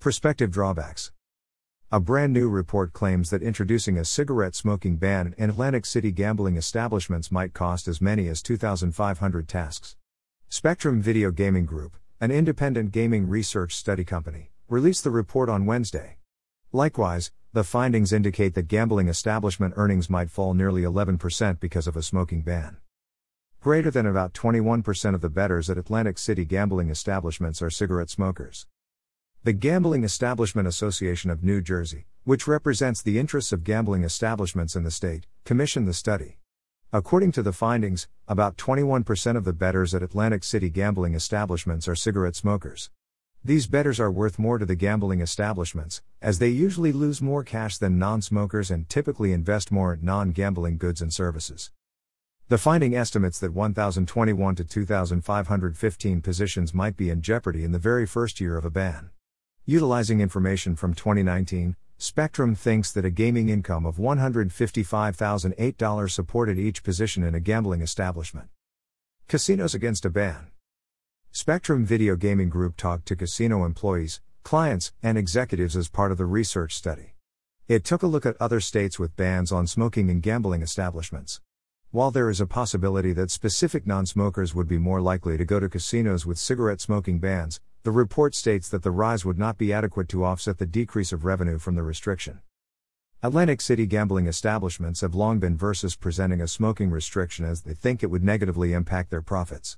Prospective drawbacks. A brand new report claims that introducing a cigarette smoking ban in Atlantic City gambling establishments might cost as many as 2,500 tasks. Spectrum Video Gaming Group, an independent gaming research study company, released the report on Wednesday. Likewise, the findings indicate that gambling establishment earnings might fall nearly 11% because of a smoking ban. Greater than about 21% of the bettors at Atlantic City gambling establishments are cigarette smokers. The Gambling Establishment Association of New Jersey, which represents the interests of gambling establishments in the state, commissioned the study. According to the findings, about 21% of the bettors at Atlantic City gambling establishments are cigarette smokers. These bettors are worth more to the gambling establishments, as they usually lose more cash than non smokers and typically invest more in non gambling goods and services. The finding estimates that 1,021 to 2,515 positions might be in jeopardy in the very first year of a ban. Utilizing information from 2019, Spectrum thinks that a gaming income of $155,008 supported each position in a gambling establishment. Casinos against a ban. Spectrum Video Gaming Group talked to casino employees, clients, and executives as part of the research study. It took a look at other states with bans on smoking in gambling establishments. While there is a possibility that specific non smokers would be more likely to go to casinos with cigarette smoking bans, the report states that the rise would not be adequate to offset the decrease of revenue from the restriction. Atlantic City gambling establishments have long been versus presenting a smoking restriction as they think it would negatively impact their profits.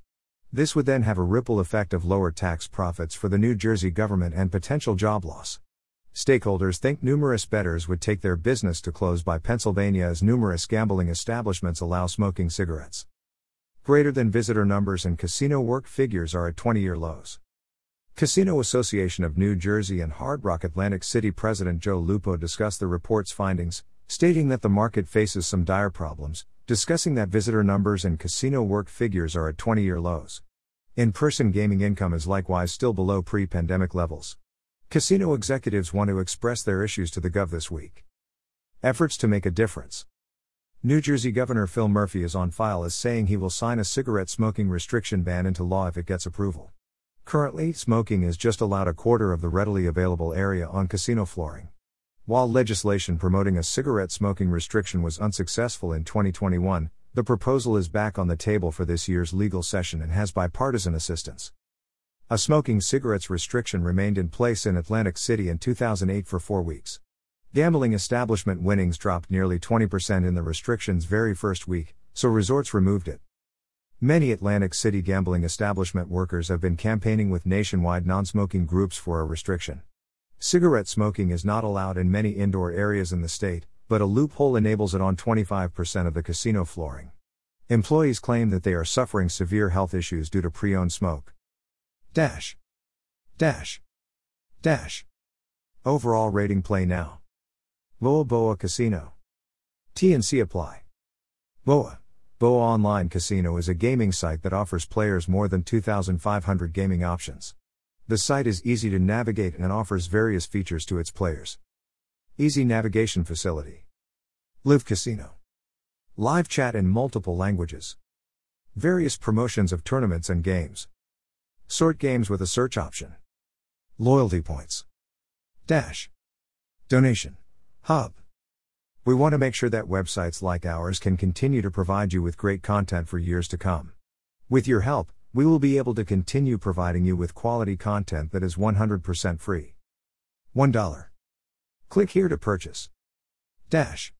This would then have a ripple effect of lower tax profits for the New Jersey government and potential job loss. Stakeholders think numerous bettors would take their business to close by Pennsylvania as numerous gambling establishments allow smoking cigarettes. Greater than visitor numbers and casino work figures are at 20 year lows. Casino Association of New Jersey and Hard Rock Atlantic City President Joe Lupo discussed the report's findings, stating that the market faces some dire problems, discussing that visitor numbers and casino work figures are at 20 year lows. In person gaming income is likewise still below pre pandemic levels. Casino executives want to express their issues to the Gov this week. Efforts to make a difference. New Jersey Governor Phil Murphy is on file as saying he will sign a cigarette smoking restriction ban into law if it gets approval. Currently, smoking is just allowed a quarter of the readily available area on casino flooring. While legislation promoting a cigarette smoking restriction was unsuccessful in 2021, the proposal is back on the table for this year's legal session and has bipartisan assistance. A smoking cigarettes restriction remained in place in Atlantic City in 2008 for four weeks. Gambling establishment winnings dropped nearly 20% in the restriction's very first week, so resorts removed it. Many Atlantic City gambling establishment workers have been campaigning with nationwide non smoking groups for a restriction. Cigarette smoking is not allowed in many indoor areas in the state, but a loophole enables it on 25% of the casino flooring. Employees claim that they are suffering severe health issues due to pre owned smoke. Dash. Dash. Dash. Overall rating play now. Boa Boa Casino. TNC apply. Boa. Boa Online Casino is a gaming site that offers players more than 2,500 gaming options. The site is easy to navigate and offers various features to its players. Easy navigation facility. Live Casino. Live chat in multiple languages. Various promotions of tournaments and games. Sort games with a search option. Loyalty points. Dash. Donation. Hub. We want to make sure that websites like ours can continue to provide you with great content for years to come. With your help, we will be able to continue providing you with quality content that is 100% free. $1. Click here to purchase. Dash.